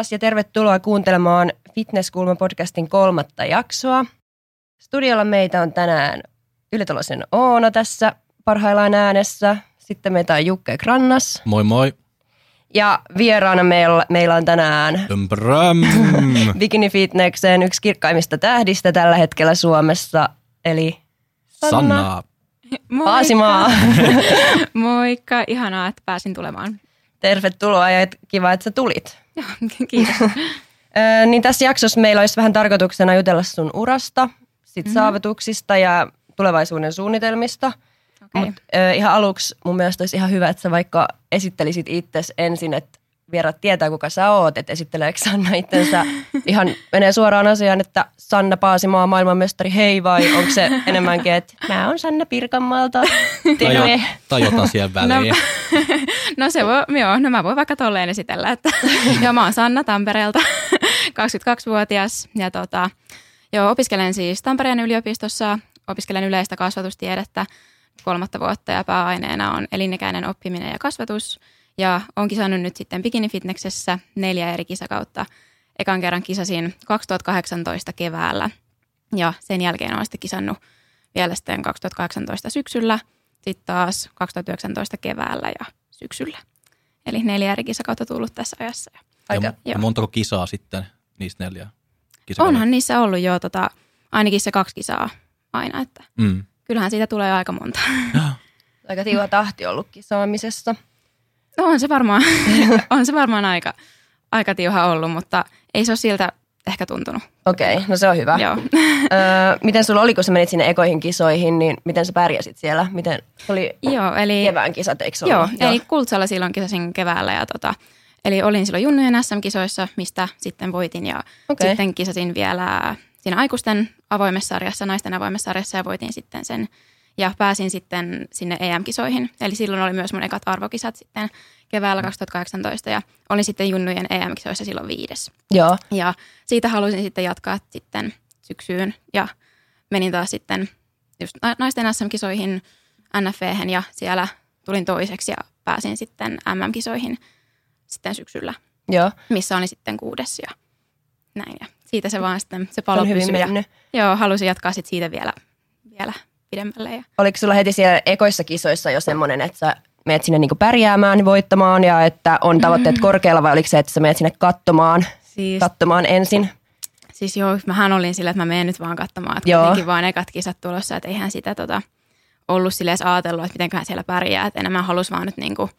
Taas ja tervetuloa kuuntelemaan Fitnesskulma-podcastin kolmatta jaksoa. Studiolla meitä on tänään Yletolosen Oona tässä parhaillaan äänessä. Sitten meitä on Jukke Grannas. Moi moi. Ja vieraana meillä, meillä on tänään. Bikini Fitneksen yksi kirkkaimmista tähdistä tällä hetkellä Suomessa, eli Sanna, Sanna. Paasimaa. Moikka, ihanaa, että pääsin tulemaan. Tervetuloa ja kiva, että sä tulit. Joo, kiitos. Niin tässä jaksossa meillä olisi vähän tarkoituksena jutella sun urasta, sit mm-hmm. saavutuksista ja tulevaisuuden suunnitelmista. Okay. Mutta ihan aluksi mun mielestä olisi ihan hyvä, että sä vaikka esittelisit itsesi ensin, että vierat tietää kuka sä oot, että esitteleekö Sanna itsensä. Ihan menee suoraan asiaan, että Sanna Paasimaa maailmanmestari, hei vai onko se enemmänkin, että mä oon Sanna Pirkanmaalta, Tai, jo, tai jotain siellä väliin. No se voi, joo, no mä voin vaikka tolleen esitellä, että joo, mä oon Sanna Tampereelta, 22-vuotias ja tota, joo, opiskelen siis Tampereen yliopistossa, opiskelen yleistä kasvatustiedettä. Kolmatta vuotta ja pääaineena on elinikäinen oppiminen ja kasvatus ja on kisannut nyt sitten Bikini Fitnessessä neljä eri kisakautta. Ekan kerran kisasin 2018 keväällä ja sen jälkeen olen sitten kisannut vielä sitten 2018 syksyllä, sitten taas 2019 keväällä ja syksyllä. Eli neljä eri kisakautta tullut tässä ajassa. Aika. Ja, ja montako kisaa sitten niistä neljä? Kisaa Onhan niissä ollut jo tota, ainakin se kaksi kisaa aina, että Mm. kyllähän siitä tulee aika monta. Aika tiuha tahti ollut kisaamisessa. On se varmaan, on se varmaan aika, aika tiuha ollut, mutta ei se ole siltä ehkä tuntunut. Okei, okay, no se on hyvä. Joo. Öö, miten sulla oli, kun sä menit sinne ekoihin kisoihin, niin miten sä pärjäsit siellä? Miten oli Joo, eli, kevään kisat, eikö joo, ollut? eli Kultsalla silloin kisasin keväällä ja tota, eli olin silloin junnujen SM-kisoissa, mistä sitten voitin ja Okei. sitten kisasin vielä siinä aikuisten avoimessa sarjassa, naisten avoimessa sarjassa ja voitin sitten sen ja pääsin sitten sinne EM-kisoihin. Eli silloin oli myös mun ekat arvokisat sitten keväällä 2018 ja olin sitten junnujen EM-kisoissa silloin viides. Joo, Ja siitä halusin sitten jatkaa sitten syksyyn ja menin taas sitten just na- naisten SM-kisoihin NFVhen ja siellä tulin toiseksi ja pääsin sitten MM-kisoihin sitten syksyllä, joo. missä olin sitten kuudes ja näin. Ja siitä se vaan sitten, se palo pysyi ja joo, halusin jatkaa sitten siitä vielä, vielä pidemmälle. Ja Oliko sulla heti siellä ekoissa kisoissa jo semmoinen, että sä meet sinne niinku pärjäämään, voittamaan ja että on tavoitteet korkealla vai oliko se, että sä meet sinne katsomaan, siis, katsomaan ensin? siis joo, mähän olin sillä, että mä menen nyt vaan katsomaan, että Joo. kuitenkin vaan ekat kisat tulossa, että eihän sitä tota, ollut sille edes ajatellut, että mitenköhän siellä pärjää, että enemmän halus vaan nyt niinku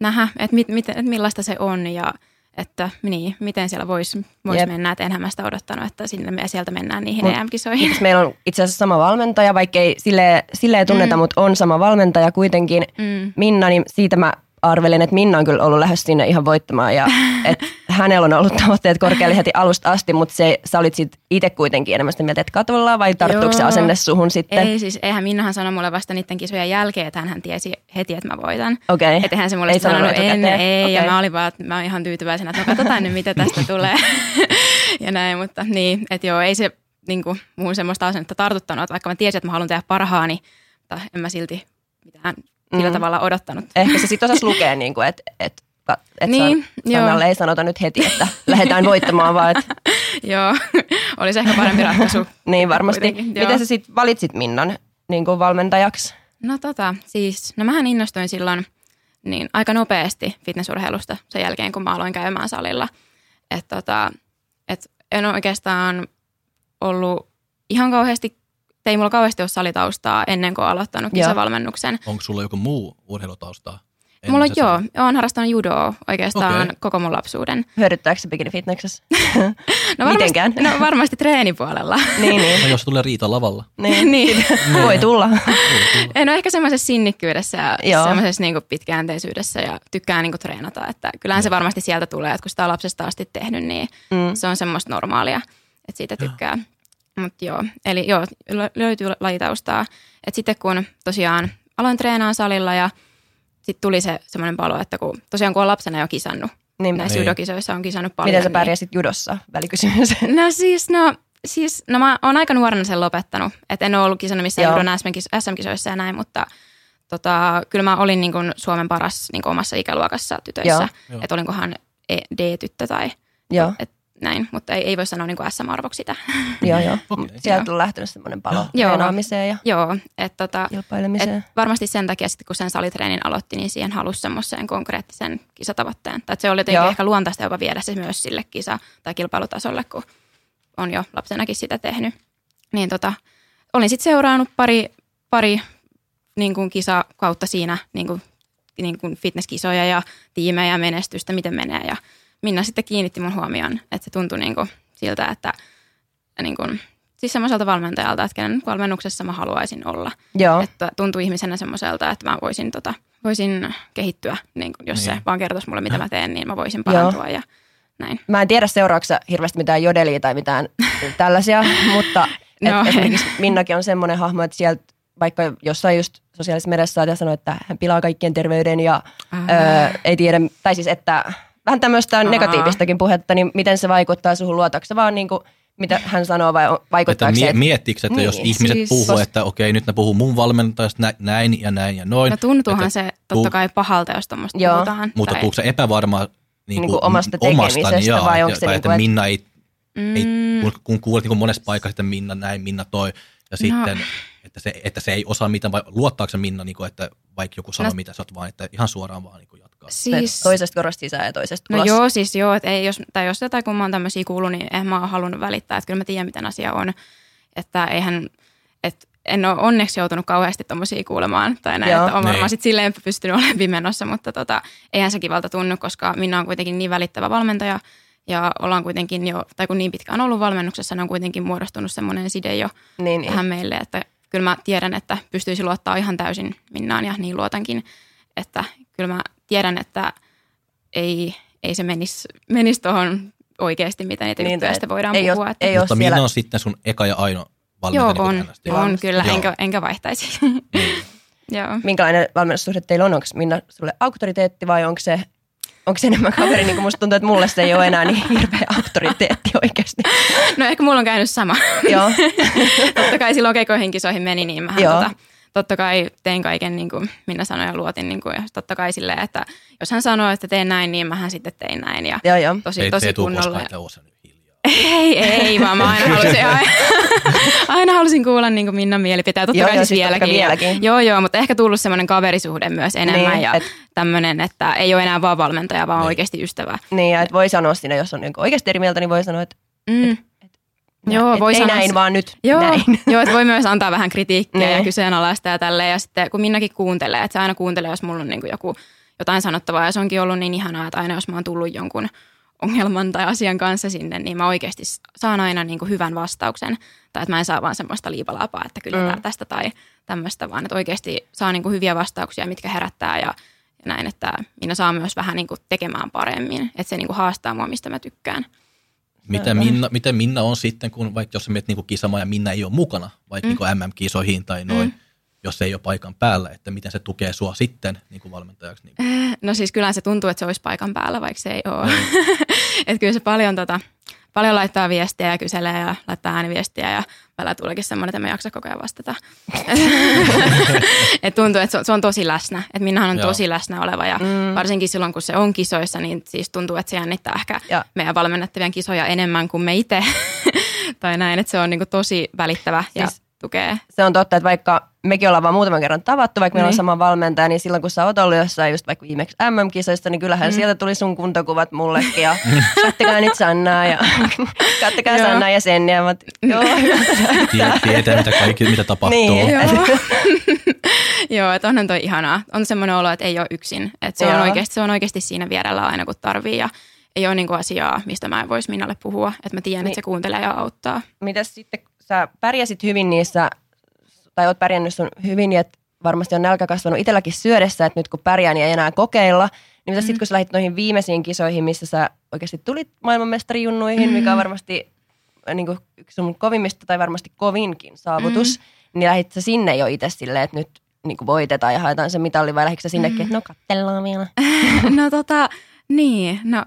nähdä, että, mit, mit, että millaista se on ja että niin, miten siellä voisi vois mennä, että enhän mä sitä odottanut, että sinne me sieltä mennään niihin Mut- EM-kisoihin. Meillä on itse asiassa sama valmentaja, vaikka ei silleen, silleen tunneta, mm. mutta on sama valmentaja kuitenkin. Mm. Minna, niin siitä mä arvelin, että Minna on kyllä ollut lähes sinne ihan voittamaan ja että hänellä on ollut tavoitteet korkealle heti alusta asti, mutta se, sä olit sit itse kuitenkin enemmän sitä mieltä, että katollaan vai tarttuuko se asenne suhun sitten? Ei siis, eihän Minnahan sanoi mulle vasta niiden kisojen jälkeen, että hän tiesi heti, että mä voitan. Okei. Että eihän se mulle Ei sanonut sanonut ennen, ei, ja Okei. mä olin vaan, mä oon ihan tyytyväisenä, että no katsotaan nyt, mitä tästä tulee. ja näin, mutta niin, että joo, ei se niin kuin, muun semmoista asennetta tartuttanut, että vaikka mä tiesin, että mä haluan tehdä parhaani, mutta en mä silti mitään sillä Mm. tavalla odottanut. Ehkä se sitten osasi lukea, niin kuin, että et, et Niin, joo. Sannalle ei sanota nyt heti, että lähdetään voittamaan, vaan että joo, olisi ehkä parempi ratkaisu. niin varmasti. Kuitenkin, joo. Miten sä sitten valitsit Minnan niin kuin valmentajaksi? No tota, siis, no mähän innostuin silloin niin aika nopeasti fitnessurheilusta sen jälkeen, kun mä aloin käymään salilla. Että tota, et en oikeastaan ollut ihan kauheasti, ei mulla kauheasti ole salitaustaa ennen kuin aloittanut Joo. kisavalmennuksen. Onko sulla joku muu urheilutausta? Ennen Mulla se joo, olen harrastanut judoa oikeastaan Okei. koko mun lapsuuden. Hyödyttääkö se bikini fitnessessä? No varmasti, Mitenkään. No varmasti treenipuolella. niin, niin. No jos tulee riita lavalla. niin. niin. Voi tulla. En ole ehkä semmoisessa sinnikkyydessä ja Joo. semmoisessa niin pitkäjänteisyydessä ja tykkään niin treenata. Että kyllähän se varmasti sieltä tulee, että kun sitä on lapsesta asti tehnyt, niin Mm. se on semmoista normaalia, että siitä tykkää. Mutta joo, eli joo, lö- löytyy lajitaustaa. Et sitten kun tosiaan aloin treenaan salilla ja sitten tuli se semmoinen palo, että kun tosiaan kun on lapsena jo kisannut, Niin. näissä Niin. judokisoissa on kisannut paljon. Miten sä niin- pärjäsit judossa? Välikysymys. No siis, no, siis, no mä oon aika nuorena sen lopettanut. Et en ole ollut kisannut missään Joo. judon SM-kisoissa ja näin, mutta tota, kyllä mä olin niin kuin Suomen paras niin kuin omassa ikäluokassa tytöissä. Että olinkohan E- D-tyttö tai Joo, et, näin, mutta ei, ei voi sanoa niin kuin SM-arvoksi sitä. joo, joo. Okei. Sieltä on lähtenyt semmoinen palo Joo. treenaamiseen ja Joo, että tota, kilpailemiseen. et varmasti sen takia sitten kun sen salitreenin aloitti, niin siihen halusi semmoiseen konkreettisen kisatavoitteen. Tai se oli jotenkin Joo. ehkä luontaista jopa viedä se myös sille kisa- tai kilpailutasolle, kun on jo lapsenakin sitä tehnyt. Niin tota, olin sitten seurannut pari, pari niin kuin kisa kautta siinä niin kuin, niin kuin fitnesskisoja ja tiimejä ja menestystä, miten menee. Ja Minna sitten kiinnitti mun huomioon, että se tuntui niin kuin siltä, että niin kuin, siis semmoiselta valmentajalta, että kenen valmennuksessa mä haluaisin olla. Joo, Että tuntui ihmisenä semmoiselta, että mä voisin, tota, voisin kehittyä, niin kuin, jos Niin. se vaan kertoisi mulle, mitä mä teen, niin mä voisin parantua ja näin. mä en tiedä seuraavaksi hirveästi mitään jodelia tai mitään tällaisia, mutta et No, esimerkiksi Minnakin on semmoinen hahmo, että sieltä vaikka jossain just sosiaalisessa mediassa saat ja sanoo, että hän pilaa kaikkien terveyden ja öö, ei tiedä, tai siis että vähän tämmöistä negatiivistakin puhetta, niin miten se vaikuttaa suhun luotaksi vaan niin kuin, mitä hän sanoo vai Että vaikuttaako se? mie- että- miettikö, että jos Niin, ihmiset siis- puhuu, että okei, nyt ne puhuu mun valmentajasta nä- näin ja näin ja noin. No tuntuuhan että se totta kai pahalta, jos tuommoista puhutaan. Mutta tai- tuuko se epävarma niin Niin kuin, kuin omasta omasta niin tekemisestä joo, vai onko se tai niin että kuin, että- Minna ei, ei Mm. kun, kun kuulet niin monessa paikassa, että Minna näin, Minna toi, ja sitten, että, se, että se ei osaa mitään, vai luottaako se Minna, niin kuin, että vaikka joku sanoo, No- mitä sä oot vaan, että ihan suoraan vaan niin kuin jatkaa. Siis, Toisesta korosta sisään ja toisesta No ulos. joo, siis joo, että ei, jos, tai jos jotain kun mä oon tämmöisiä kuullut, niin en mä ole halunnut välittää, että kyllä mä tiedän, miten asia on. Että eihän, että en ole onneksi joutunut kauheasti tommosia kuulemaan tai näin, Joo. että olen Niin. varmaan sit silleen pystynyt olemaan pimenossa, mutta tota, eihän se kivalta tunnu, koska Minna on kuitenkin niin välittävä valmentaja ja ollaan kuitenkin jo, tai kun niin pitkään ollut valmennuksessa, niin on kuitenkin muodostunut semmoinen side jo niin, niin. tähän meille, että kyllä mä tiedän, että pystyisi luottaa ihan täysin Minnaan ja niin luotankin, että kyllä mä tiedän, että ei, ei se menisi menis tuohon oikeasti, mitä niitä Niin, niin, juttuja voidaan ei puhua. oo- että, ei Mutta siellä- Minna on sitten sun eka ja ainoa valmentaja. joo, niin kuin on, tähän asti. on kyllä, Joo. enkä, enkä vaihtaisi. Niin. joo. Minkälainen valmennussuhde teillä on? Onko Minna sulle auktoriteetti vai onko se, onko se enemmän kaveri? Niin kuin musta tuntuu, että mulle se ei ole enää niin hirveä auktoriteetti oikeasti. No ehkä mulla on käynyt sama. Joo, totta kai silloin keikoihin kisoihin meni, niin Joo. tota, totta kai tein kaiken niin kuin Minna sanoi ja luotin. Niin kuin, ja totta kai silleen, että jos hän sanoo, että teen näin, niin mähän sitten tein näin. Ja joo, joo. tosi, Ei, se tosi ei kunnolla. koskaan, Ei, ei, vaan mä aina halusin, aina, aina halusin kuulla niin Minnan mielipiteen. Totta Joo, kai joo, siis siis totta kai vieläkin. vieläkin. Joo, joo, mutta ehkä tullut semmoinen kaverisuhde myös enemmän Niin, ja et- tämmöinen, että ei ole enää vaan valmentaja, vaan Niin. oikeasti ystävä. Niin, ja että voi sanoa siinä, jos on niin oikeasti eri mieltä, niin voi sanoa, että Mm. Joo, et voi ei sanoa näin, vaan nyt Joo, näin. joo että voi myös antaa vähän kritiikkiä ja Niin. kyseenalaista ja tälleen. Ja sitten kun Minnakin kuuntelee, että se aina kuuntelee, jos mulla on niin joku jotain sanottavaa. Ja se onkin ollut niin ihanaa, että aina jos mä oon tullut jonkun ongelman tai asian kanssa sinne, niin mä oikeasti saan aina niin kuin hyvän vastauksen. Tai että mä en saa vaan semmoista liipalapaa, että kyllä Mm. tästä tai tämmöistä, vaan että oikeasti saa niin kuin hyviä vastauksia, mitkä herättää ja, ja näin, että minä saa myös vähän niin kuin tekemään paremmin. Että se niin kuin haastaa mua, mistä mä tykkään. Miten Minna, miten Minna on sitten, kun vaikka jos sä menet niin kisamaan ja Minna ei ole mukana, vaikka mm. niin MM-kisoihin tai noin, mm. Jos se ei ole paikan päällä, että miten se tukee sua sitten niin kuin valmentajaksi? Niin kuin. No siis kyllä se tuntuu, että se olisi paikan päällä, vaikka se ei ole. että kyllä se paljon, tota, paljon laittaa viestiä ja kyselee ja laittaa ääniviestiä ja välillä tuleekin semmoinen, että mä en jaksa koko ajan vastata. et tuntuu, että se on, tosi läsnä. Että minähän on Joo. tosi läsnä oleva ja mm. varsinkin silloin, kun se on kisoissa, niin siis tuntuu, että se jännittää ehkä Ja- meidän valmennettavien kisoja enemmän kuin me itse. tai näin, että se on niinku tosi välittävä ja Tukee. se on totta, että vaikka mekin ollaan vaan muutaman kerran tavattu, vaikka meillä on Niin. sama valmentaja, niin silloin kun sä oot ollut jossain just vaikka viimeksi MM-kisoissa, niin kyllähän mm. sieltä tuli sun kuntokuvat mullekin ja kattokaa nyt Sannaa ja kattokaa Joo. Sannaa ja sen ja mä, joo, Tie- Tietää, mitä kaikki, mitä tapahtuu. Niin. Joo, Joo että onhan toi ihanaa. On semmoinen olo, että ei ole yksin. Että se, on oikeasti, se on oikeasti siinä vierellä aina, kun tarvii. Ja ei ole niinku asiaa, mistä mä en voisi Minnalle puhua. Että mä tiedän, Niin. että se kuuntelee ja auttaa. Mitäs sitten, sä pärjäsit hyvin niissä, tai oot pärjännyt sun hyvin, että varmasti on nälkä kasvanut itselläkin syödessä, että nyt kun pärjään, niin ei enää kokeilla. Niin mitä sitten, kun sä lähdit noihin viimeisiin kisoihin, missä sä oikeasti tulit maailmanmestarijunnuihin, mikä on varmasti äh, niin kuin yksi sun kovimmista tai varmasti kovinkin saavutus, mm. niin lähdit sä sinne jo itse silleen, että nyt niin kuin voitetaan ja haetaan se mitalli, vai lähdikö sä sinnekin, että no katsellaan vielä. no tota, niin, no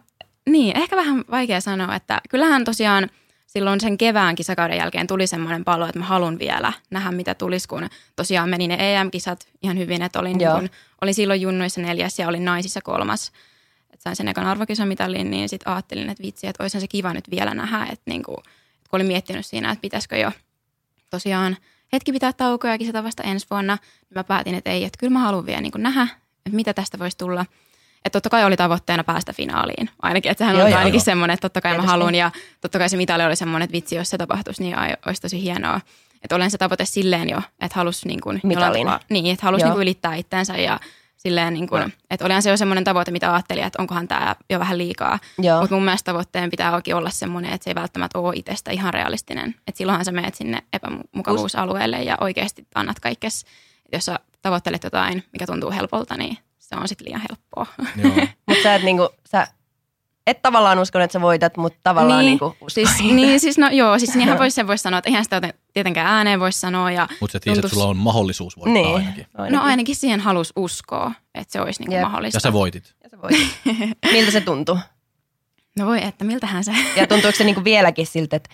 niin, ehkä vähän vaikea sanoa, että kyllähän tosiaan silloin sen kevään kisakauden jälkeen tuli semmoinen palo, että mä haluan vielä nähdä, mitä tulisi, kun tosiaan meni ne EM-kisat ihan hyvin, että olin, niin Joo. kun, olin silloin junnuissa neljäs ja olin naisissa kolmas. Et sain sen ekan arvokisamitalin, niin sitten ajattelin, että vitsi, että olisihan se kiva nyt vielä nähdä, että, niin kuin, kun olin miettinyt siinä, että pitäisikö jo tosiaan hetki pitää taukoja ja kisata vasta ensi vuonna, niin mä päätin, että ei, että kyllä mä haluan vielä niin kuin nähdä, että mitä tästä voisi tulla. Että totta kai oli tavoitteena päästä finaaliin ainakin, että sehän Joo, oli joo, ainakin joo. semmoinen, että totta kai Tietysti. mä haluan ja totta kai se mitali oli semmoinen, että vitsi, jos se tapahtuisi, niin ai, olisi tosi hienoa. Että olen se tavoite silleen jo, että halusi niin kuin, jollain tavalla- niin, että halusi niin kuin ylittää itsensä ja silleen niin kuin, että olihan se jo semmoinen tavoite, mitä ajattelin, että onkohan tämä jo vähän liikaa. Mutta mun mielestä tavoitteen pitää oikein olla semmoinen, että se ei välttämättä ole itsestä ihan realistinen. Että silloinhan sä menet sinne epämukavuusalueelle ja oikeasti annat kaikkes. Et jos sä tavoittelet jotain, mikä tuntuu helpolta, niin se on sitten liian helppoa. Joo. Mutta sä et niinku, sä et tavallaan usko, että sä voitat, mutta tavallaan niin, niinku siis, niin, siis no joo, siis niinhän voisi sen voisi sanoa, että eihän sitä tietenkään ääneen voisi sanoa. Ja Mutta sä tiedät, että tuntuisi- sulla on mahdollisuus voittaa niin. ainakin. No ainakin siihen halus uskoa, että se olisi niinku Jep. mahdollista. Ja sä voitit. Ja sä voitit. Miltä se tuntuu? No voi, että miltähän se... Ja tuntuuko se niinku vieläkin siltä, että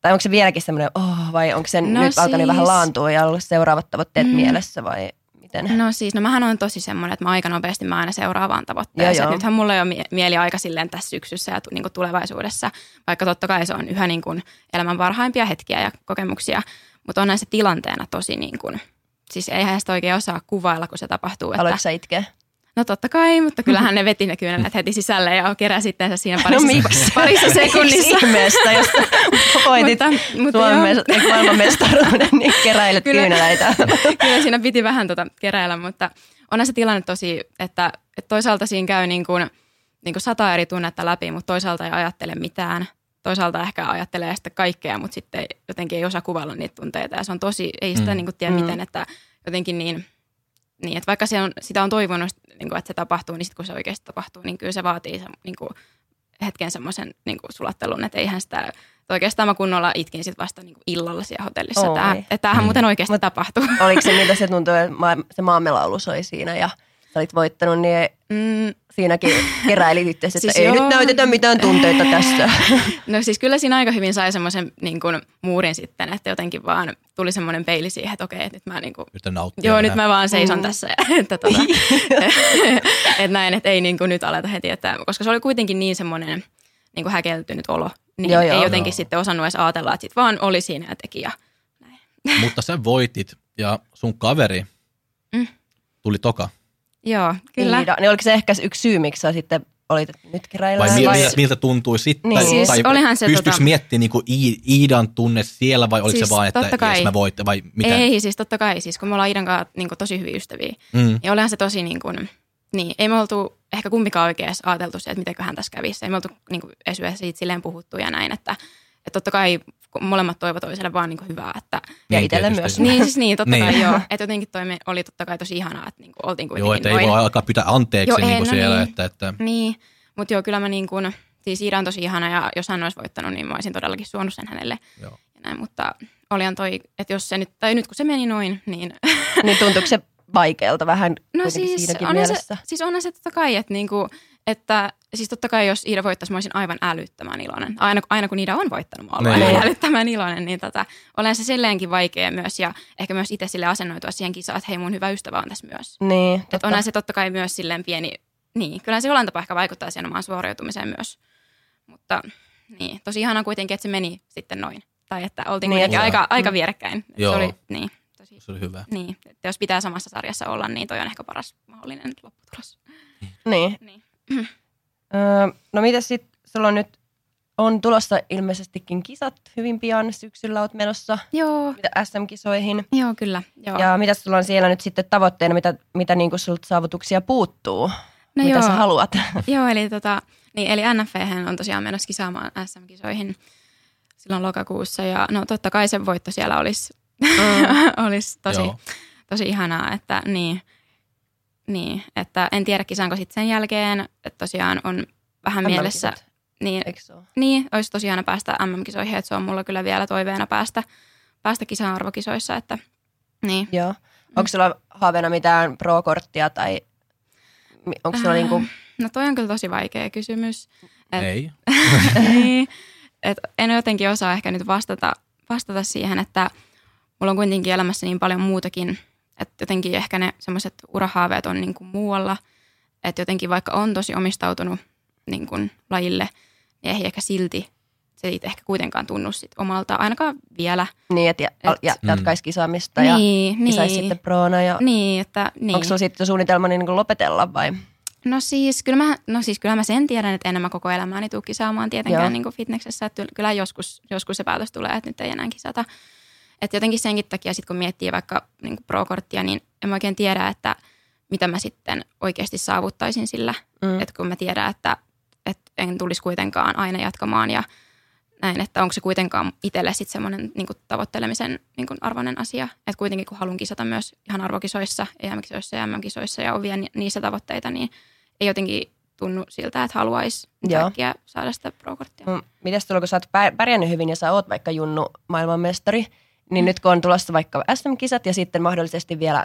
tai onko se vieläkin semmoinen, oh, vai onko se No nyt alkanut siis- vähän laantua ja ollut seuraavat tavoitteet Mm. mielessä vai miten? No siis, no mähän on tosi semmoinen, että mä aika nopeasti mä aina seuraavaan Joo, tavoitteeseen. joo. Et Nythän mulla ei ole mie- mieli aika silleen tässä syksyssä ja niin tulevaisuudessa, vaikka totta kai se on yhä niin kuin elämän parhaimpia hetkiä ja kokemuksia, mutta onhan se tilanteena tosi niin kuin, siis eihän sitä oikein osaa kuvailla, kun se tapahtuu. Että, Aloitko sä itkeä? No totta kai, mutta kyllähän ne veti ne kyynelet heti sisälle ja keräsi itseensä siinä parissa, No miksi? parissa sekunnissa. Miksi ihmeestä, jos voitit Mutta- mutta Suomen joo. eikö maailman mestaruuden, niin keräilet Kyllä. kyyneleitä. kyllä siinä piti vähän tota keräillä, mutta onhan se tilanne tosi, että, että toisaalta siinä käy niin kuin, niin kuin sata eri tunnetta läpi, mutta toisaalta ei ajattele mitään. Toisaalta ehkä ajattelee sitä kaikkea, mutta sitten jotenkin ei osaa kuvailla niitä tunteita ja se on tosi, ei sitä mm. niin kuin tiedä Mm. miten, että jotenkin niin, niin että vaikka se on, sitä on toivonut, niin kuin, että se tapahtuu, niin sitten kun se oikeasti tapahtuu, niin kyllä se vaatii se, niin kuin, hetken semmoisen niin kuin sulattelun, että eihän sitä, että oikeastaan mä kunnolla itkin sit vasta niin kuin illalla siellä hotellissa, Oi. että, että tämähän Mm. muuten oikeasti Mut- tapahtuu. Oliko se miltä se tuntui, että ma- se maamelaulu soi siinä ja sä olit voittanut, niin Mm, siinäkin keräilit itse, että Siis ei joo. nyt näytetä mitään tunteita tässä. No siis kyllä siinä aika hyvin sai semmoisen niin kuin, muurin sitten, että jotenkin vaan tuli semmoinen peili siihen, että okei, että nyt mä niin kuin, nauttia. joo, nyt mä vaan seison Mm. tässä. Että, tota, että näin, että ei niin kuin nyt aleta heti, että, koska se oli kuitenkin niin semmoinen niin kuin häkeltynyt olo, niin Joo, ei joo. jotenkin Joo. sitten osannut edes ajatella, että sit vaan oli siinä ja teki. Ja, Mutta sä voitit ja sun kaveri Mm. tuli toka. Joo, kyllä. Iida, niin oliko se ehkä se yksi syy, miksi sä sitten olit, nyt Vai, keräillään? mi- vai- miltä, miltä tuntui sitten? Niin. Tai, Siis tai olihan se pystyykö tota- miettimään niinku Iidan tunne siellä vai oliko Siis se vaan, että kai. jes mä voit vai miten? Ei, siis totta kai, siis kun me ollaan Iidan kanssa niin kuin, tosi hyviä ystäviä, Mm. Ja olihan se tosi niin kuin, niin, ei me oltu ehkä kumpikaan oikein edes ajateltu se, että mitenköhän tässä kävisi. Ei me oltu niin kuin, edes yhdessä siitä silleen puhuttu ja näin, että, että totta kai molemmat toivo toiselle vaan niin kuin hyvää. Että, Ja Niin, itselle tietysti. myös. niin siis niin, totta Niin. kai joo. Että jotenkin toi oli totta kai tosi ihanaa, että niin kuin, oltiin kuitenkin Joo, että ei voi alkaa pyytää anteeksi Joo, niin kuin no siellä. niin. Että, että, Niin, mutta joo, kyllä mä niin kuin, siis Iida on tosi ihana ja jos hän olisi voittanut, niin mä olisin todellakin suonut sen hänelle. joo. Ja näin, mutta olihan toi, että jos se nyt, tai nyt kun se meni noin, niin Niin tuntuuko se vaikealta vähän No kuitenkin siis siinäkin onhan, se, mielessä? siis onhan se totta kai, että, niinku, että siis totta kai jos Iida voittaisi, mä olisin aivan älyttömän iloinen. Aina, aina kun Iida on voittanut, mä olen Niin. aivan älyttömän iloinen, niin tota, olen se silleenkin vaikea myös ja ehkä myös itse sille asennoitua siihen kisaan, että hei mun hyvä ystävä on tässä myös. Niin, Että totta. onhan se totta kai myös silleen pieni, niin kyllä se jollain tapaa ehkä vaikuttaa siihen omaan suoriutumiseen myös. Mutta niin, tosi ihana kuitenkin, että se meni sitten noin. Tai että oltiin Niin, kuitenkin että- aika, aika vierekkäin. Että Joo. Se oli, niin, tosi, Se oli hyvä. niin, että jos pitää samassa sarjassa olla, niin toi on ehkä paras mahdollinen lopputulos. Niin. Niin. Öö, no mitä sitten, sulla on nyt, on tulossa ilmeisestikin kisat hyvin pian syksyllä oot menossa Joo, mitä SM-kisoihin. joo kyllä. Joo. Ja mitä sulla on siellä nyt sitten tavoitteena, mitä, mitä niinku sulta saavutuksia puuttuu? no mitä joo, sä haluat? joo, eli, tota, niin, eli NFV on tosiaan menossa kisaamaan SM-kisoihin silloin lokakuussa. Ja no totta kai se voitto siellä olisi, olisi tosi, Joo. tosi ihanaa, että niin, niin, että en tiedä kisaanko sitten sen jälkeen, että tosiaan on vähän mielessä, MM-kisat, niin, niin olisi tosiaan päästä MM-kisoihin, että se on mulla kyllä vielä toiveena päästä, päästä kisaan arvokisoissa, että niin. Joo. Onko sulla haaveena mitään pro-korttia tai onko sulla Äh, niinku, No toi on kyllä tosi vaikea kysymys. Et- Ei. niin, et en jotenkin osaa ehkä nyt vastata, vastata siihen, että mulla on kuitenkin elämässä niin paljon muutakin, että jotenkin ehkä ne semmoiset urahaaveet on niin kuin muualla, että jotenkin vaikka on tosi omistautunut niin kuin lajille, niin ei ehkä silti se ei ehkä kuitenkaan tunnu sit omalta, ainakaan vielä. Niin, että ja, Et- ja, Mm. jatkaisi kisaamista niin, ja kisaisi niin, sitten proona. Ja, niin, että niin. Onko sulla sitten suunnitelma niin kuin lopetella vai? No siis, kyllä mä, no siis kyllä mä sen tiedän, että en mä koko elämääni tule kisaamaan tietenkään Joo. niin kuin fitneksessä. Että kyllä joskus, joskus se päätös tulee, että nyt ei enää kisata. Että jotenkin senkin takia sit kun miettii vaikka niin pro-korttia, niin en mä oikein tiedä, että mitä mä sitten oikeasti saavuttaisin sillä. Mm. Että kun mä tiedän, että, että en tulisi kuitenkaan aina jatkamaan ja näin, että onko se kuitenkaan itselle sitten semmoinen niin tavoittelemisen niin kuin arvoinen asia. Että kuitenkin kun haluan kisata myös ihan arvokisoissa, EM-kisoissa ja MM-kisoissa ja on vielä ni- niissä tavoitteita, niin ei jotenkin tunnu siltä, että haluaisi kaikkia saada sitä pro-korttia. Mm, Mites tuolla, kun sä oot pär- pärjännyt hyvin ja sä oot vaikka Junnu maailmanmestari, niin nyt kun on tulossa vaikka SM-kisat ja sitten mahdollisesti vielä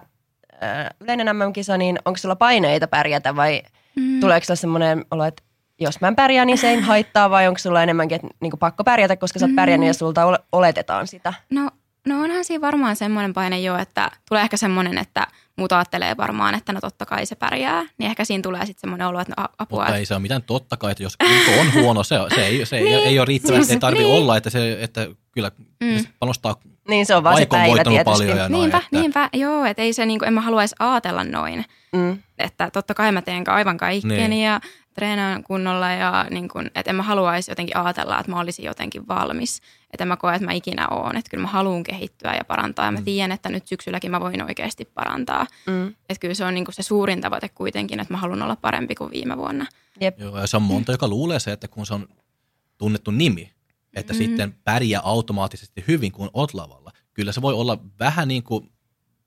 äh, yleinen MM-kisa, niin onko sulla paineita pärjätä vai Mm. tuleeko sulla semmoinen olo, että jos mä en pärjää, niin se ei haittaa vai onko sulla enemmänkin, että niinku pakko pärjätä, koska sä oot Mm. pärjännyt ja sulta ole- oletetaan sitä? No, no onhan siinä varmaan semmoinen paine jo, että tulee ehkä semmoinen, että muut ajattelee varmaan, että no totta kai se pärjää. Niin ehkä siinä tulee sitten semmoinen olo, että no apua. Mutta ei se ole mitään totta kai, että jos kunto on huono, se, se, ei, se ei, Niin. ei ole riittävästi, ei tarvitse niin. olla, että, se, että kyllä Mm. panostaa Niin se on vaan se Aiko on päivä tietysti. paljon ja noin, niinpä, että- niinpä, joo, että ei se niinku, en mä haluaisi ajatella noin. Mm. Että totta kai mä teen aivan kaikkeni Niin. ja treenaan kunnolla ja niin kun, että en mä haluaisi jotenkin ajatella, että mä olisin jotenkin valmis. Että en mä koe, että mä ikinä oon. Että kyllä mä haluan kehittyä ja parantaa ja mä tiedän, että nyt syksylläkin mä voin oikeasti parantaa. Mm. Että kyllä se on niin se suurin tavoite kuitenkin, että mä haluan olla parempi kuin viime vuonna. Jep. Joo, ja se on monta, joka luulee se, että kun se on tunnettu nimi, että Mm. sitten pärjää automaattisesti hyvin, kun oot lavalla. Kyllä se voi olla vähän niin kuin,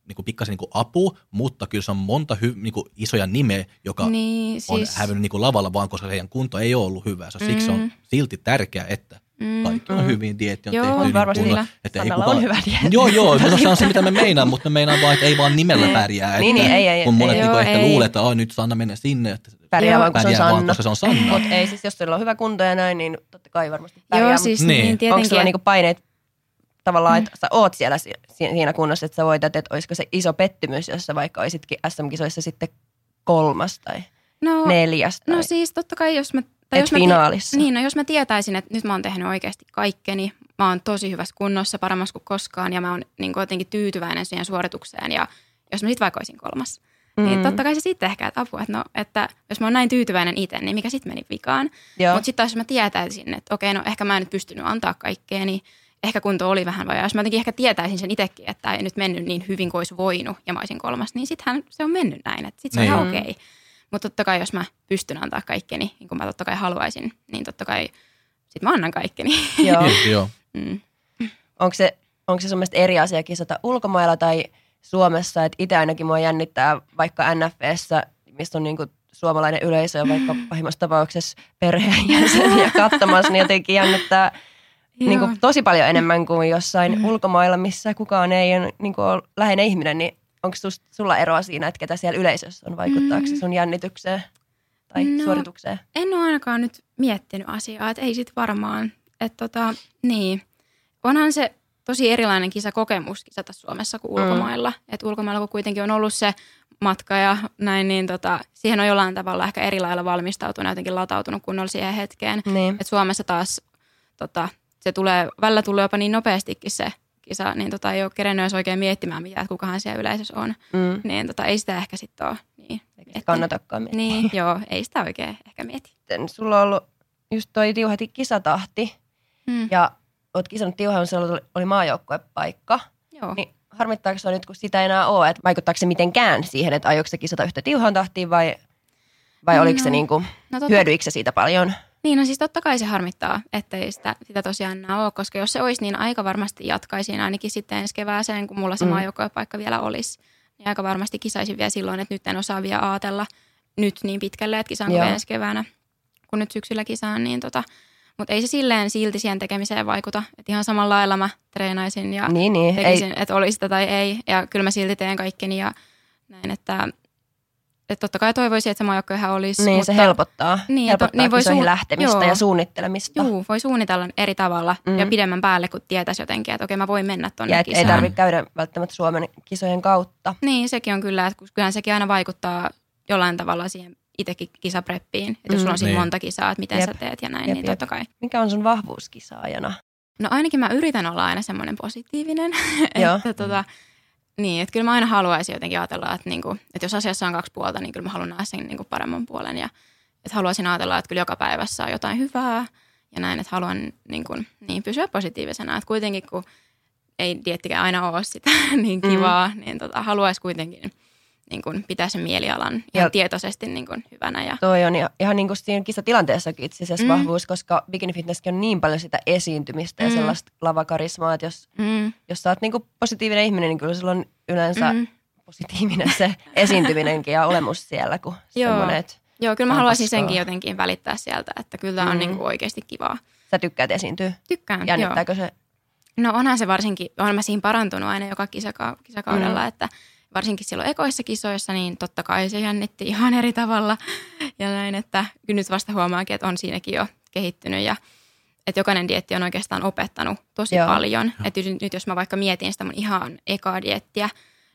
niin kuin pikkasen niin kuin apu, mutta kyllä se on monta hy, niin kuin isoja nimeä, joka Niin, on siis, hävinnyt niin kuin lavalla vaan, koska heidän kunto ei ole ollut hyvä. Se, siksi on Mm. silti tärkeää, että mm, kaikki on Mm. hyvin, dieetti on Joo, tehty. niin varmasti kunnolla, kyllä. että ei kukaan, on hyvä dieetti. Joo, joo, no se on se, mitä me meinaan, mutta me meinaan vaan, että ei vaan nimellä pärjää. Niin, että niin, ei, ei, kun monet ei. niin Joo, ehkä ei. luulee, että oh, nyt Sanna menee sinne, että Pärjää Joo. vaan, kun se on pärjää vaan, Sanna. koska se on Sanna. Mutta ei siis, jos teillä on hyvä kunto ja näin, niin totta kai varmasti pärjää. Joo, siis Niin. niin, niin Onko tietenkin. sulla niinku paineet tavallaan, että sä oot siellä si- si- siinä kunnossa, että sä voitat, että olisiko se iso pettymys, jos sä vaikka olisitkin SM-kisoissa sitten kolmas tai no, neljäs tai no siis totta kai, jos mä... Tai et jos mä, finaalissa. niin, no jos mä tietäisin, että nyt mä oon tehnyt oikeasti kaikkeni, mä oon tosi hyvässä kunnossa, paremmassa kuin koskaan ja mä oon niin kuin jotenkin tyytyväinen siihen suoritukseen ja jos mä sit vaikka olisin kolmas, mm. niin totta kai se sitten ehkä, että apua, että, no, että jos mä oon näin tyytyväinen itse, niin mikä sitten meni vikaan. Mutta sitten taas jos mä tietäisin, että okei, no ehkä mä en nyt pystynyt antaa kaikkea, niin ehkä kunto oli vähän vajaa. Jos mä jotenkin ehkä tietäisin sen itsekin, että ei nyt mennyt niin hyvin kuin olisi voinut ja mä olisin kolmas, niin sittenhän se on mennyt näin. Että sitten se on Niin. ihan okei. Mutta totta kai jos mä pystyn antaa kaikkeni, niin kuin mä totta kai haluaisin, niin totta kai sit mä annan kaikkeni. Joo. Niin, joo. Mm. Onko se, onko se sun mielestä eri asia kisata ulkomailla tai Suomessa? Että itse ainakin mua jännittää vaikka NFVssä, missä on niinku suomalainen yleisö ja vaikka pahimmassa tapauksessa perheenjäseniä katsomassa, niin jotenkin jännittää niin kuin tosi paljon enemmän kuin jossain mm. ulkomailla, missä kukaan ei ole, niin kuin ole läheinen ihminen, niin onko sulla eroa siinä, että ketä siellä yleisössä on? Vaikuttaako se sun jännitykseen tai No. suoritukseen? En ole ainakaan nyt miettinyt asiaa, että ei sit varmaan. Että tota, niin. Onhan se tosi erilainen kisakokemus kisata Suomessa kuin Mm. ulkomailla. Mm. Että ulkomailla kun kuitenkin on ollut se matka ja näin, niin tota, siihen on jollain tavalla ehkä eri lailla valmistautunut jotenkin latautunut kunnolla siihen hetkeen. Niin. Et Suomessa taas tota, se tulee, välillä tulee jopa niin nopeastikin se kisa, niin tota, ei ole kerennyt edes oikein miettimään mitään, että kukahan siellä yleisössä on. Mm. Niin tota, ei sitä ehkä sitten ole. Niin, Eikä se kannatakaan miettiä. Niin, joo, ei sitä oikein ehkä mieti. Sitten Sulla on ollut just toi tiuhati kisatahti Mm. ja oot kisannut tiuhaan, sulla oli- oli maajoukkuepaikka. Joo. Niin harmittaako se nyt, kun sitä ei enää ole, että vaikuttaako se mitenkään siihen, että aiotko se kisata yhtä tiuhaan tahtiin vai, vai oliko se No, niin kuin, No totta, hyödyikö se siitä paljon? Niin, no siis totta kai se harmittaa, ettei sitä, sitä tosiaan enää ole, koska jos se olisi, niin aika varmasti jatkaisin ainakin sitten ensi kevääseen, kun mulla se Mm. mm. paikka vielä olisi. Niin aika varmasti kisaisin vielä silloin, että nyt en osaa vielä ajatella nyt niin pitkälle, että kisaanko Joo. vielä ensi keväänä, kun nyt syksyllä kisaan. Niin tota, mutta ei se silleen silti siihen tekemiseen vaikuta. Että ihan samalla lailla mä treenaisin ja Niin, niin. Ei, tekisin, että oli sitä tai ei. Ja kyllä mä silti teen kaikkeni ja näin, että, että totta kai toivoisin, että se maajoukkoihan olisi. niin mutta, se helpottaa. Niin, helpottaa to- niin voi suun- lähtemistä joo. ja suunnittelemista. Juu, voi suunnitella eri tavalla Mm. mm. ja pidemmän päälle, kun tietäisi jotenkin, että okei mä voin mennä tuonne Ja et ei kisaan. tarvitse käydä välttämättä Suomen kisojen kautta. Niin, sekin on kyllä, että kyllähän sekin aina vaikuttaa jollain tavalla siihen itsekin kisapreppiin. Että jos sulla on siinä Niin. monta kisaa, että miten Jep. sä teet ja näin, Jep, niin jep. totta kai. Mikä on sun vahvuuskisaajana? No ainakin mä yritän olla aina semmoinen positiivinen. Joo. että tota, niin, että kyllä mä aina haluaisin jotenkin ajatella, että, niinku, että jos asiassa on kaksi puolta, niin kyllä mä haluan nähdä sen niinku paremman puolen. Ja että haluaisin ajatella, että kyllä joka päivässä on jotain hyvää ja näin, että haluan niinku, niin, pysyä positiivisena. Että kuitenkin kun ei diettikään aina ole sitä niin kivaa, mm. niin tota, haluaisi kuitenkin niin kuin, pitää sen mielialan ihan Ja- tietoisesti niin kuin, hyvänä. Ja, Toi on ihan, ihan niin kuin siinä kisatilanteessakin itse asiassa Mm. mm. vahvuus, koska bikini fitnesskin on niin paljon sitä esiintymistä ja Mm. sellaista lavakarismaa, että jos, mm, jos sä oot niin kuin positiivinen ihminen, niin kyllä sulla on yleensä mm. mm. positiivinen se esiintyminenkin ja olemus siellä, kun Joo. semmoinen, Joo, kyllä mä haluaisin paskaa. senkin jotenkin välittää sieltä, että kyllä tämä on Mm. niin kuin oikeasti kivaa. sä tykkäät esiintyä. Tykkään, joo. Jännittääkö se? No onhan se varsinkin, olen mä siinä parantunut aina joka kisaka- kisakaudella, Mm. että varsinkin silloin ekoissa kisoissa, niin totta kai se jännitti ihan eri tavalla. Ja näin, että kyllä nyt vasta huomaakin, että on siinäkin jo kehittynyt ja että jokainen dietti on oikeastaan opettanut tosi Joo. paljon. Että nyt- nyt jos mä vaikka mietin sitä mun ihan ekaa diettiä,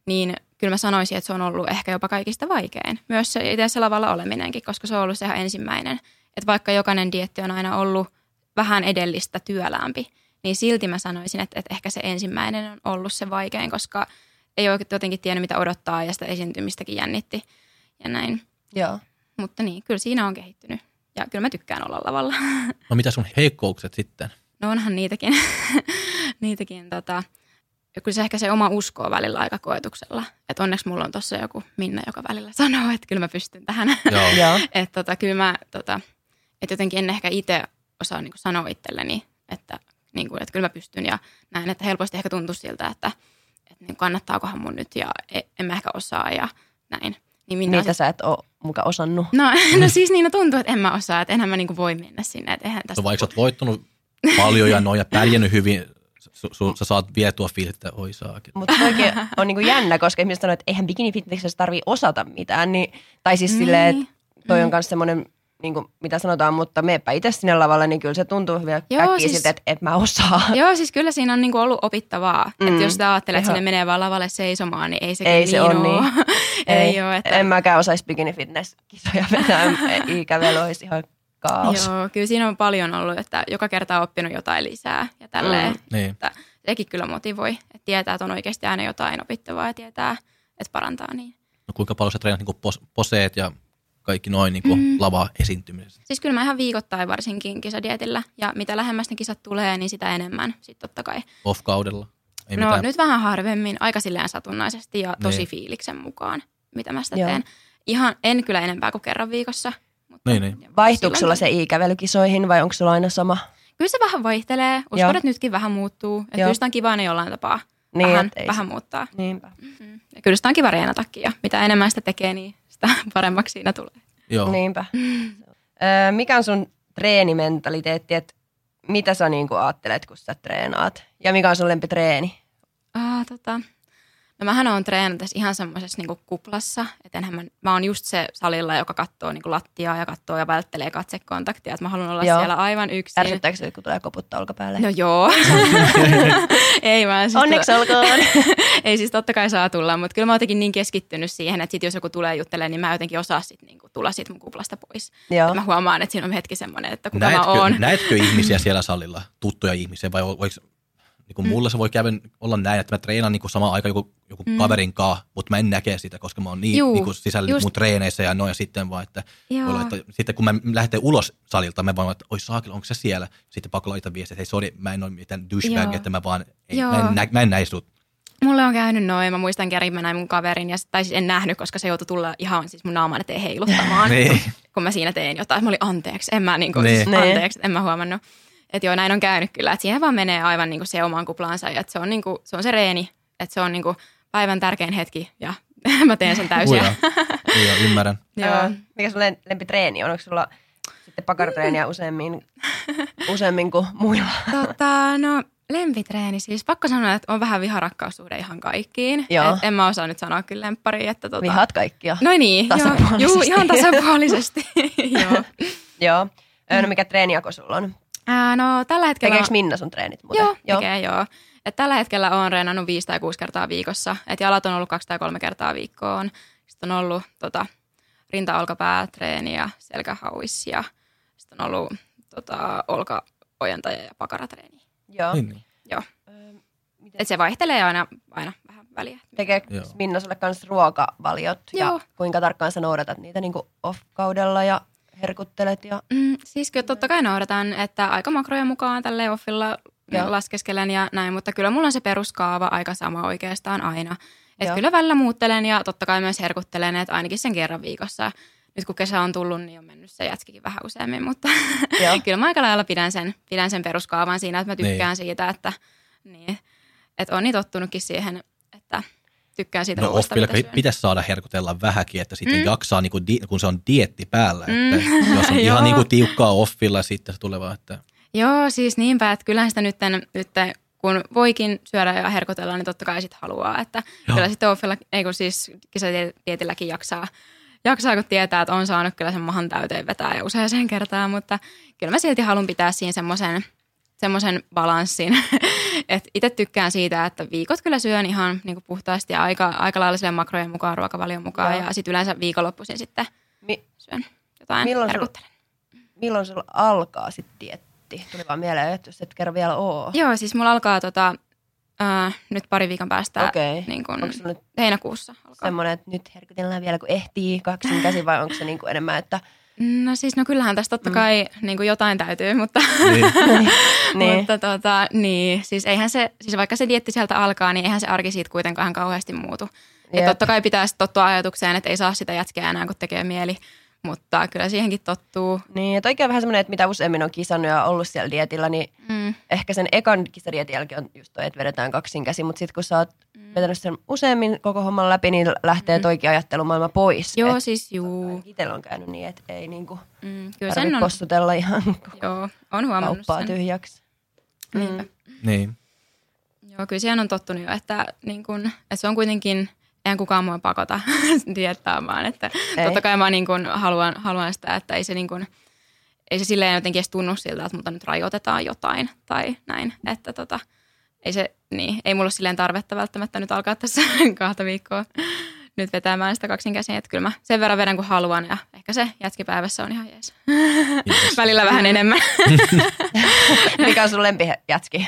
niin kyllä mä sanoisin, että se on ollut ehkä jopa kaikista vaikein. Myös se itse se lavalla oleminenkin, koska se on ollut se ihan ensimmäinen. Että vaikka jokainen dietti on aina ollut vähän edellistä työläämpi, niin silti mä sanoisin, että, että ehkä se ensimmäinen on ollut se vaikein, koska ei oikein jotenkin tiennyt, mitä odottaa ja sitä esiintymistäkin jännitti ja näin. Joo. Mutta niin, kyllä siinä on kehittynyt. Ja kyllä mä tykkään olla lavalla. No mitä sun heikkoukset sitten? No onhan niitäkin, niitäkin tota, kyllä se ehkä se oma usko on välillä aika koetuksella. Että onneksi mulla on tuossa joku Minna, joka välillä sanoo, että kyllä mä pystyn tähän. Joo. Että tota, kyllä mä, tota, että jotenkin en ehkä itse osaa niin sanoa itselleni, että, niin kuin, että kyllä mä pystyn ja näin, että helposti ehkä tuntuu siltä, että niin kannattaakohan mun nyt ja e- en mä ehkä osaa ja näin. Niin Minna Niitä sä et ole muka osannut. No, no siis niin no tuntuu, että en mä osaa, että enhän mä niinku voi mennä sinne, että eihän tästä... No, vaikka sä oot voittanut paljon ja noin ja pärjännyt hyvin, su, su, sä saat vietua fiilit, että oi saakin. Mutta oikein on niinku jännä, koska ihmiset sanoo, että eihän bikini fitnessessä tarvii osata mitään. Niin, tai siis silleen, Niin. että toi on myös semmoinen, niinku, mitä sanotaan, mutta meepä itse sinne lavalle, niin kyllä se tuntuu vielä Joo, äkkiä siis- siltä, että et mä osaa. Joo, siis kyllä siinä on niinku ollut opittavaa. Mm, että jos sitä ajattelee, että sinne menee vaan lavalle seisomaan, niin ei se Ei se niin on oo. niin. ei ole, että... En mäkään osaisi bikini fitness kisoja vetää. Ikävely olisi ihan kaos. Joo, kyllä siinä on paljon ollut, että joka kerta on oppinut jotain lisää ja tälleen. Mm. Niin. Että sekin kyllä motivoi, että tietää, että on oikeasti aina jotain opittavaa ja tietää, että parantaa niin. No, kuinka paljon sä treenat niin pos, poseet ja kaikki noin niin Mm. lava esiintymisessä? Siis kyllä mä ihan viikoittain varsinkin kisadietillä ja mitä lähemmäs ne kisat tulee, niin sitä enemmän sitten totta kai. Off-kaudella? Ei no mitään. nyt vähän harvemmin, aika silleen satunnaisesti ja tosi Niin. fiiliksen mukaan, mitä mä sitä Joo. teen. Ihan, en kyllä enempää kuin kerran viikossa. Mutta Niin, niin. Vaihtuuko sulla se ikävelykisoihin vai onko sulla aina sama? Kyllä se vähän vaihtelee. Uskon, Joo. että nytkin vähän muuttuu. Että kyllä sitä on kiva aina jollain tapaa Niin, vähän, vähän muuttaa. Niinpä. Mm. Ja kyllä sitä on kiva reenatakin ja mitä enemmän sitä tekee, niin sitä paremmaksi siinä tulee. Niin. Joo. Niinpä. Öö, mikä on sun treenimentaliteetti, että mitä sä niinku ajattelet, kun sä treenaat? Ja mikä on sun lempitreeni? Ah, tota. No mähän oon treenannut tässä ihan semmoisessa niinku kuplassa. Et enhän mä, mä oon just se salilla, joka katsoo niinku lattiaa ja katsoo ja välttelee katsekontaktia. Et mä haluan olla Joo. siellä aivan yksin. Ärsyttääkö se, kun tulee koputtaa olkapäälle? No joo. ei vaan siis Onneksi olkoon. ei siis totta kai saa tulla, mutta kyllä mä oon jotenkin niin keskittynyt siihen, että sit jos joku tulee juttelemaan, niin mä jotenkin osaa sit niinku tulla siitä mun kuplasta pois. Joo. Et mä huomaan, että siinä on hetki semmoinen, että kuka mä Näetkö, oon. näetkö ihmisiä siellä salilla, tuttuja ihmisiä, vai voiko, niin kuin mulla se voi käydä olla näin, että mä treenaan niin kuin samaan aikaan joku, joku mm. kaverin kanssa, mutta mä en näkee sitä, koska mä oon niin, Juu, niin kuin sisällä just. mun treeneissä ja noin, ja sitten vaan, että, olla, että sitten kun mä lähtee ulos salilta, mä vaan, että oi saakeli, onko se siellä? Sitten pakko laittaa viestiä, että hei sori, mä en ole mitään douchebag, että mä vaan, ei, Joo. mä, en nä, mä en näe sut. Mulle on käynyt noin. Mä muistan kerran mä näin mun kaverin, ja, tai siis en nähnyt, koska se joutui tulla ihan siis mun naaman eteen heiluttamaan, Niin. kun mä siinä tein jotain. Mä olin anteeksi, en mä niinku, Niin. siis Niin. anteeksi, en mä huomannut. Että joo, näin on käynyt kyllä. Että siihen vaan menee aivan niinku se omaan kuplaansa, ja että se on, niinku, se on se reeni, että se on niinku päivän tärkein hetki, ja mä teen sen täysin. Uja. Uja, ymmärrän. Joo. Mikä sun lem- lempitreeni on? Onko sulla sitten pakaritreeniä useammin, useammin kuin muilla? Tota, no lempitreeni siis. Pakko sanoa, että on vähän viharakkaussuhde ihan kaikkiin. Joo. Et en mä osaa nyt sanoa kyllä lemppariin. Että tota... Vihaat kaikkia. No niin, joo, Tasapuolisesti. juu, ihan tasapuolisesti. joo. Joo. Öö, no mikä treenijako sulla on? Ää, no tällä hetkellä... Tekeekö Minna sun treenit muuten? Joo, joo. tekee joo. Et tällä hetkellä olen reenannut viisi tai kuusi kertaa viikossa. Et jalat on ollut kaksi tai kolme kertaa viikkoon. Sitten on ollut tota, rinta-olkapäätreeni ja selkähauis ja sitten on ollut tota, olkaojentaja ja pakaratreeni. Joo. Niin, niin. Joo. Öö, Et se vaihtelee aina, aina vähän väliä. Tekee Joo. Minna sulle kanssa ruokavaliot Joo. ja kuinka tarkkaan sä noudatat niitä niin off-kaudella ja herkuttelet ja Mm, siis kyllä totta kai noudatan, että aika makroja mukaan tälle offilla Joo. laskeskelen ja näin, mutta kyllä mulla on se peruskaava aika sama oikeastaan aina. Että Joo. kyllä välillä muuttelen ja totta kai myös herkuttelen, että ainakin sen kerran viikossa. Nyt kun kesä on tullut, niin on mennyt se jätskikin vähän useammin, mutta kyllä mä aika lailla pidän sen, pidän sen peruskaavan siinä, että mä tykkään Niin. siitä, että, niin, että on niin tottunutkin siihen, että tykkään siitä No ruoasta, syön. pitäisi saada herkutella vähäkin, että sitten Mm. jaksaa, niin kuin kun se on dietti päällä. Että Mm. jos on ihan niin kuin tiukkaa offilla, sitten se tulee vaan, että Joo, siis niinpä, että kyllähän sitä nyt, nyt kun voikin syödä ja herkotella, niin totta kai sitten haluaa. Että Joo. kyllä sitten offilla, ei kun siis kisadietilläkin jaksaa, jaksaa, kun tietää, että on saanut kyllä sen mahan täyteen vetää ja useaseen kertaan, mutta kyllä mä silti haluan pitää siinä semmoisen semmoisen balanssin. että itse tykkään siitä, että viikot kyllä syön ihan niin kuin puhtaasti ja aika, aika lailla sille makrojen mukaan, ruokavalion mukaan Joo. ja sitten yleensä viikonloppuisin sitten Mi- syön jotain, Milloin sulla- milloin sulla alkaa sitten dietti? Tuli vaan mieleen, että jos et kerro vielä oo. Joo, siis mulla alkaa tota, äh, nyt pari viikon päästä Okei. niin kun, Onko nyt heinäkuussa. Alkaa. semmoinen, että nyt herkutellaan vielä kun ehtii kaksin käsi vai onko se niinku enemmän, että No siis, no kyllähän tässä totta kai mm. niin kuin jotain täytyy, mutta, niin, niin. mutta tota, niin, siis eihän se, siis vaikka se dietti sieltä alkaa, niin eihän se arki siitä kuitenkaan kauheasti muutu. Jep. Et totta kai pitää tottua ajatukseen, että ei saa sitä jätkeä enää, kun tekee mieli, mutta kyllä siihenkin tottuu. Niin, että oikein vähän semmoinen, että mitä useammin on kisannut ja ollut siellä dietillä, niin Mm. ehkä sen ekan kisadietin jälkeen on just toi, että vedetään kaksin käsi, mutta sitten kun sä oot Mm. vetänyt sen useammin koko homman läpi, niin lähtee toikin ajattelumaailma pois. Joo, Et siis juu. Itsellä on käynyt niin, että ei niinku Mm, kyllä sen on, possutella ihan joo, on huomannut kauppaa sen. tyhjäksi. Niinpä. niin. Joo, kyllä siihen on tottunut jo, että, niin kun, että se on kuitenkin, eihän kukaan mua pakota diettaamaan. Että Ei. totta kai mä niin kun haluan, haluan sitä, että ei se, niin kun, ei se silleen jotenkin edes tunnu siltä, että mutta nyt rajoitetaan jotain tai näin. Että tota, ei, se, niin, ei mulla ole silleen tarvetta välttämättä nyt alkaa tässä kahta viikkoa nyt vetämään sitä kaksin käsin. Että kyllä mä sen verran vedän kuin haluan ja ehkä se jätkipäivässä on ihan jees. Yes. Välillä vähän enemmän. Mikä on sun lempijätski?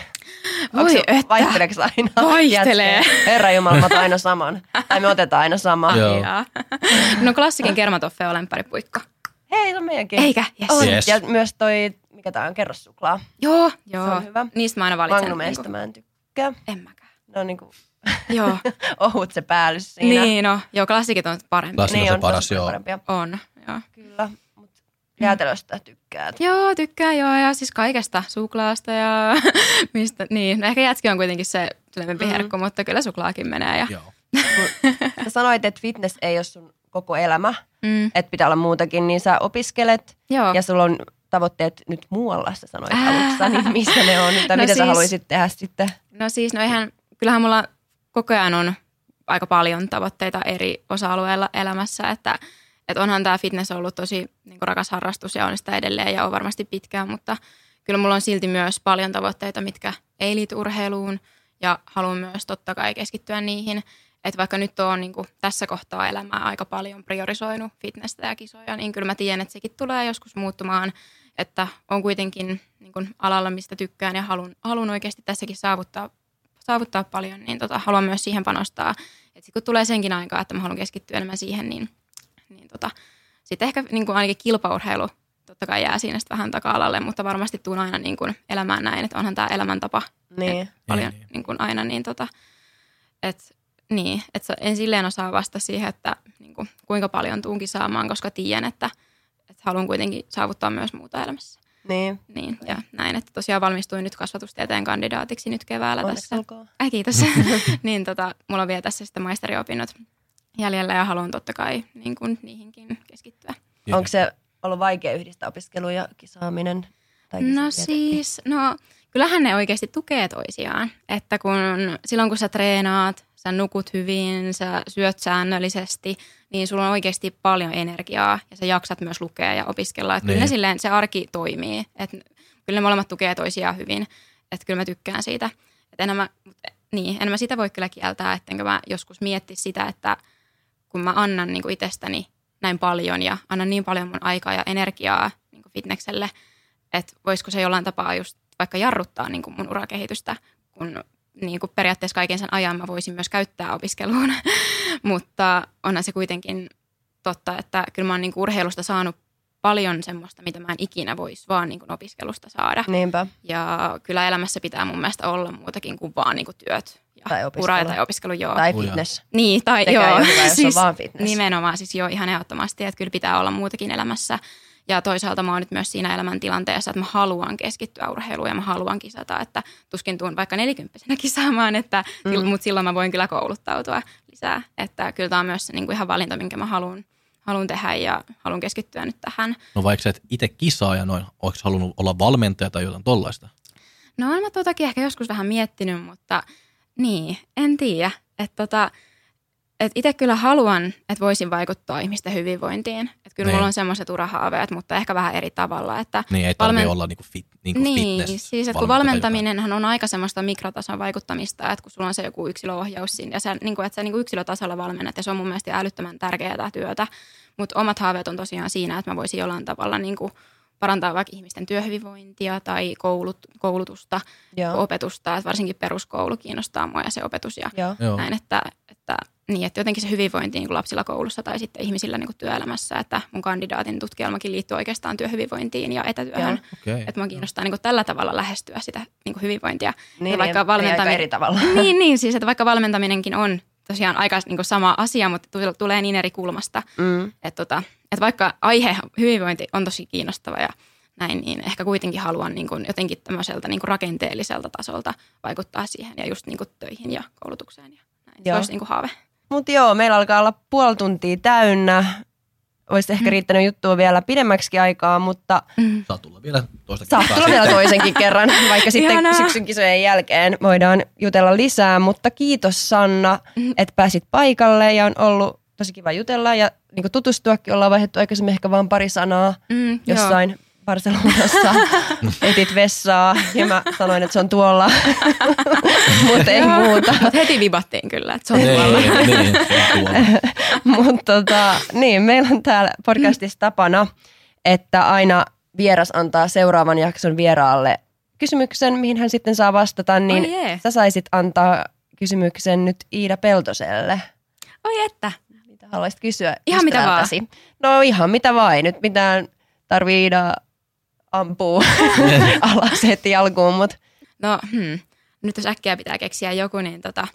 Voi että. Vaihteleeko aina? Vaihtelee. jätskejä? Herra Jumala, mä aina saman. Tai me otetaan aina sama. Joo. Jaa. No klassikin kermatoffe on lempparipuikko. Hei, se on meidänkin. Eikä? Yes. On. Yes. Ja myös toi, mikä tää on, kerrossuklaa. Joo, joo. on hyvä. Niistä mä aina valitsen. Magnumeista niinku- mä en tykkää. En mäkään. Ne on niinku Joo. ohut se päällys siinä. niin, no. Joo, klassikit on parempi. Klassikit niin on se paras, joo. parempia. On, joo. Kyllä, mutta jäätelöstä tykkäät. Joo, tykkään joo, ja siis kaikesta, suklaasta ja mistä, niin. No ehkä jätski on kuitenkin se levempi Mm. herkku, mutta kyllä suklaakin menee. Ja, Joo. Sä sanoit, että fitness ei ole sun koko elämä, mm, että pitää olla muutakin, niin sä opiskelet joo. ja sulla on tavoitteet nyt muualla, sä sanoit Ää. alussa, niin missä ne on, tai No mitä sä siis- haluaisit tehdä sitten? No siis, no eihän, kyllähän mulla koko ajan on aika paljon tavoitteita eri osa-alueilla elämässä, että, että onhan tämä fitness ollut tosi niin rakas harrastus ja on sitä edelleen ja on varmasti pitkään, mutta kyllä mulla on silti myös paljon tavoitteita, mitkä ei liity urheiluun ja haluan myös totta kai keskittyä niihin. Että vaikka nyt on niin kuin tässä kohtaa elämää aika paljon priorisoinut fitnessä ja kisoja, niin kyllä mä tiedän, että sekin tulee joskus muuttumaan. Että on kuitenkin niin kuin alalla, mistä tykkään ja haluan, haluan oikeasti tässäkin saavuttaa, saavuttaa paljon, niin tota, haluan myös siihen panostaa. Että sit kun tulee senkin aikaa, että mä haluan keskittyä enemmän siihen, niin, niin tota, sitten ehkä niin kuin ainakin kilpaurheilu totta kai jää siinä vähän taka-alalle, mutta varmasti tuun aina niin kuin elämään näin, että onhan tämä elämäntapa Niin. paljon Niin, niin. niin kuin aina, niin tota, et, niin, et se- en silleen osaa vastata siihen, että niin kuin, kuinka paljon tuunkin saamaan, koska tiedän, että, että haluan kuitenkin saavuttaa myös muuta elämässä. Niin, Niin, ja näin, että tosiaan valmistuin nyt kasvatustieteen kandidaatiksi nyt keväällä onneksi tässä. olkoon. Ai kiitos. niin tota, mulla on vielä tässä sitten maisteriopinnot jäljellä ja haluan totta kai niin kuin, niihinkin keskittyä. Joo. Onko se ollut vaikea yhdistää opiskelu ja kisaaminen? Tai No siis, no kyllähän ne oikeasti tukee toisiaan. Että kun silloin kun sä treenaat, sä nukut hyvin, sä syöt säännöllisesti, niin sulla on oikeasti paljon energiaa ja sä jaksat myös lukea ja opiskella. Että kyllä Niin. silleen, se arki toimii. Että kyllä ne molemmat tukee toisiaan hyvin. Että kyllä mä tykkään siitä. Että enemmän, niin, enemmän sitä voi kyllä kieltää, ettenkö mä joskus mietti sitä, että kun mä annan niin kuin itsestäni näin paljon ja annan niin paljon mun aikaa ja energiaa niin fitnekselle, että voisiko se jollain tapaa just vaikka jarruttaa niin kuin mun urakehitystä, kun niin kuin periaatteessa kaiken sen ajan mä voisin myös käyttää opiskeluun, mutta onhan se kuitenkin totta, että kyllä mä oon niin kuin urheilusta saanut paljon semmoista, mitä mä en ikinä voisi vaan niin kuin opiskelusta saada. Niinpä. Ja kyllä elämässä pitää mun mielestä olla muutakin kuin vaan niin kuin työt ja Tai opiskelu. ura tai opiskelu. Joo. Tai Uja. fitness. Niin, tai Sekään joo. hyvä, jos on siis vaan fitness. Nimenomaan, siis joo, ihan ehdottomasti, että kyllä pitää olla muutakin elämässä. Ja toisaalta mä oon nyt myös siinä elämäntilanteessa, että mä haluan keskittyä urheiluun ja mä haluan kisata, että tuskin tuun vaikka nelikymppisenä kisaamaan, että, mm. mutta silloin mä voin kyllä kouluttautua lisää. Että kyllä tämä on myös niin kuin ihan valinta, minkä mä haluan, haluan tehdä ja haluan keskittyä nyt tähän. No vaikka sä et itse kisaa ja noin, oletko halunnut olla valmentaja tai jotain tollaista? No olen mä tuotakin ehkä joskus vähän miettinyt, mutta niin, en tiedä. Että tota, et itse kyllä haluan, että voisin vaikuttaa ihmisten hyvinvointiin. Että kyllä Niin. mulla on semmoiset urahaaveet, mutta ehkä vähän eri tavalla. Että Niin ei tarvitse Valmen- olla niinku fit, niinku niin, fitness siis että kun valmentaminenhan on aika semmoista mikrotason vaikuttamista, että kun sulla on se joku yksilöohjaus siinä, ja sä, niin kuin, että sä niin kuin yksilötasolla valmennat, ja se on mun mielestä älyttömän tärkeää työtä. Mutta omat haaveet on tosiaan siinä, että mä voisin jollain tavalla niin kuin parantaa vaikka ihmisten työhyvinvointia tai koulut, koulutusta, Joo. opetusta, että varsinkin peruskoulu kiinnostaa mua ja se opetus ja Joo. Näin, että, että, niin, että jotenkin se hyvinvointi niin kuin lapsilla koulussa tai sitten ihmisillä niin kuin työelämässä, että mun kandidaatin tutkielmakin liittyy oikeastaan työhyvinvointiin ja etätyöhön. Joo. Okei. Että mua kiinnostaa niin kuin tällä tavalla lähestyä sitä niin kuin hyvinvointia. Niin, ja vaikka niin, valmentaminen, eri tavalla. niin, niin, siis että vaikka valmentaminenkin on tosiaan aika niin kuin sama asia, mutta tule- tulee niin eri kulmasta. Mm. Että, tota, että vaikka aihe hyvinvointi on tosi kiinnostava ja näin, niin ehkä kuitenkin haluan niin kuin jotenkin tämmöiseltä niin kuin rakenteelliselta tasolta vaikuttaa siihen ja just niin kuin töihin ja koulutukseen ja näin. Se olisi niin kuin haave. Mutta joo, meillä alkaa olla puoli tuntia täynnä. Olisi ehkä riittänyt juttua vielä pidemmäksi aikaa, mutta Saa tulla vielä toista saat kertaa tulla vielä toisenkin kerran, vaikka sitten Ihanaa. syksyn kisojen jälkeen voidaan jutella lisää. Mutta kiitos Sanna, että pääsit paikalle ja on ollut tosi kiva jutella ja niin tutustuakin. Ollaan vaihdettu aikaisemmin ehkä vain pari sanaa Mm, jossain Barcelonassa. Etit vessaa ja mä sanoin, että se on tuolla, mutta ei muuta. Mut heti vibattiin kyllä, että se on Niin, tuolla. niin, tuolla. Mutta tota, niin, meillä on täällä podcastissa tapana, että aina vieras antaa seuraavan jakson vieraalle kysymyksen, mihin hän sitten saa vastata, niin Oi jee. sä saisit antaa kysymyksen nyt Iida Peltoselle. Oi että. Mitä haluaisit kysyä Ihan mitä ystävältäsi? No ihan mitä vain. Nyt mitään tarvii Iida ampua alas heti alkuun, mutta No, hmm. nyt jos äkkiä pitää keksiä joku, niin tota,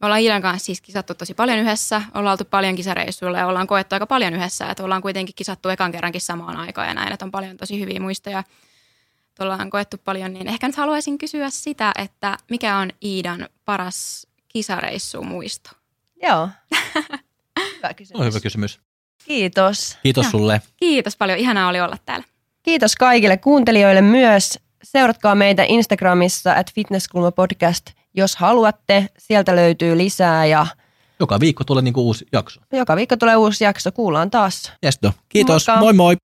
me ollaan Iidan kanssa siis kisattu tosi paljon yhdessä. Ollaan oltu paljon kisareissuilla ja ollaan koettu aika paljon yhdessä. Että ollaan kuitenkin kisattu ekan kerrankin samaan aikaan ja näin, että on paljon tosi hyviä muistoja. Että Ollaan koettu paljon, niin ehkä nyt haluaisin kysyä sitä, että mikä on Iidan paras kisareissu muisto? joo. Hyvä kysymys. No, hyvä kysymys. Kiitos. Kiitos Joo. sulle. Kiitos paljon, ihanaa oli olla täällä. Kiitos kaikille kuuntelijoille myös. Seuratkaa meitä Instagramissa at Fitnesskulma podcast, jos haluatte. Sieltä löytyy lisää ja Joka viikko tulee niinku uusi jakso. joka viikko tulee uusi jakso. Kuullaan taas. Yes, no. Kiitos. Moikka. Moi moi.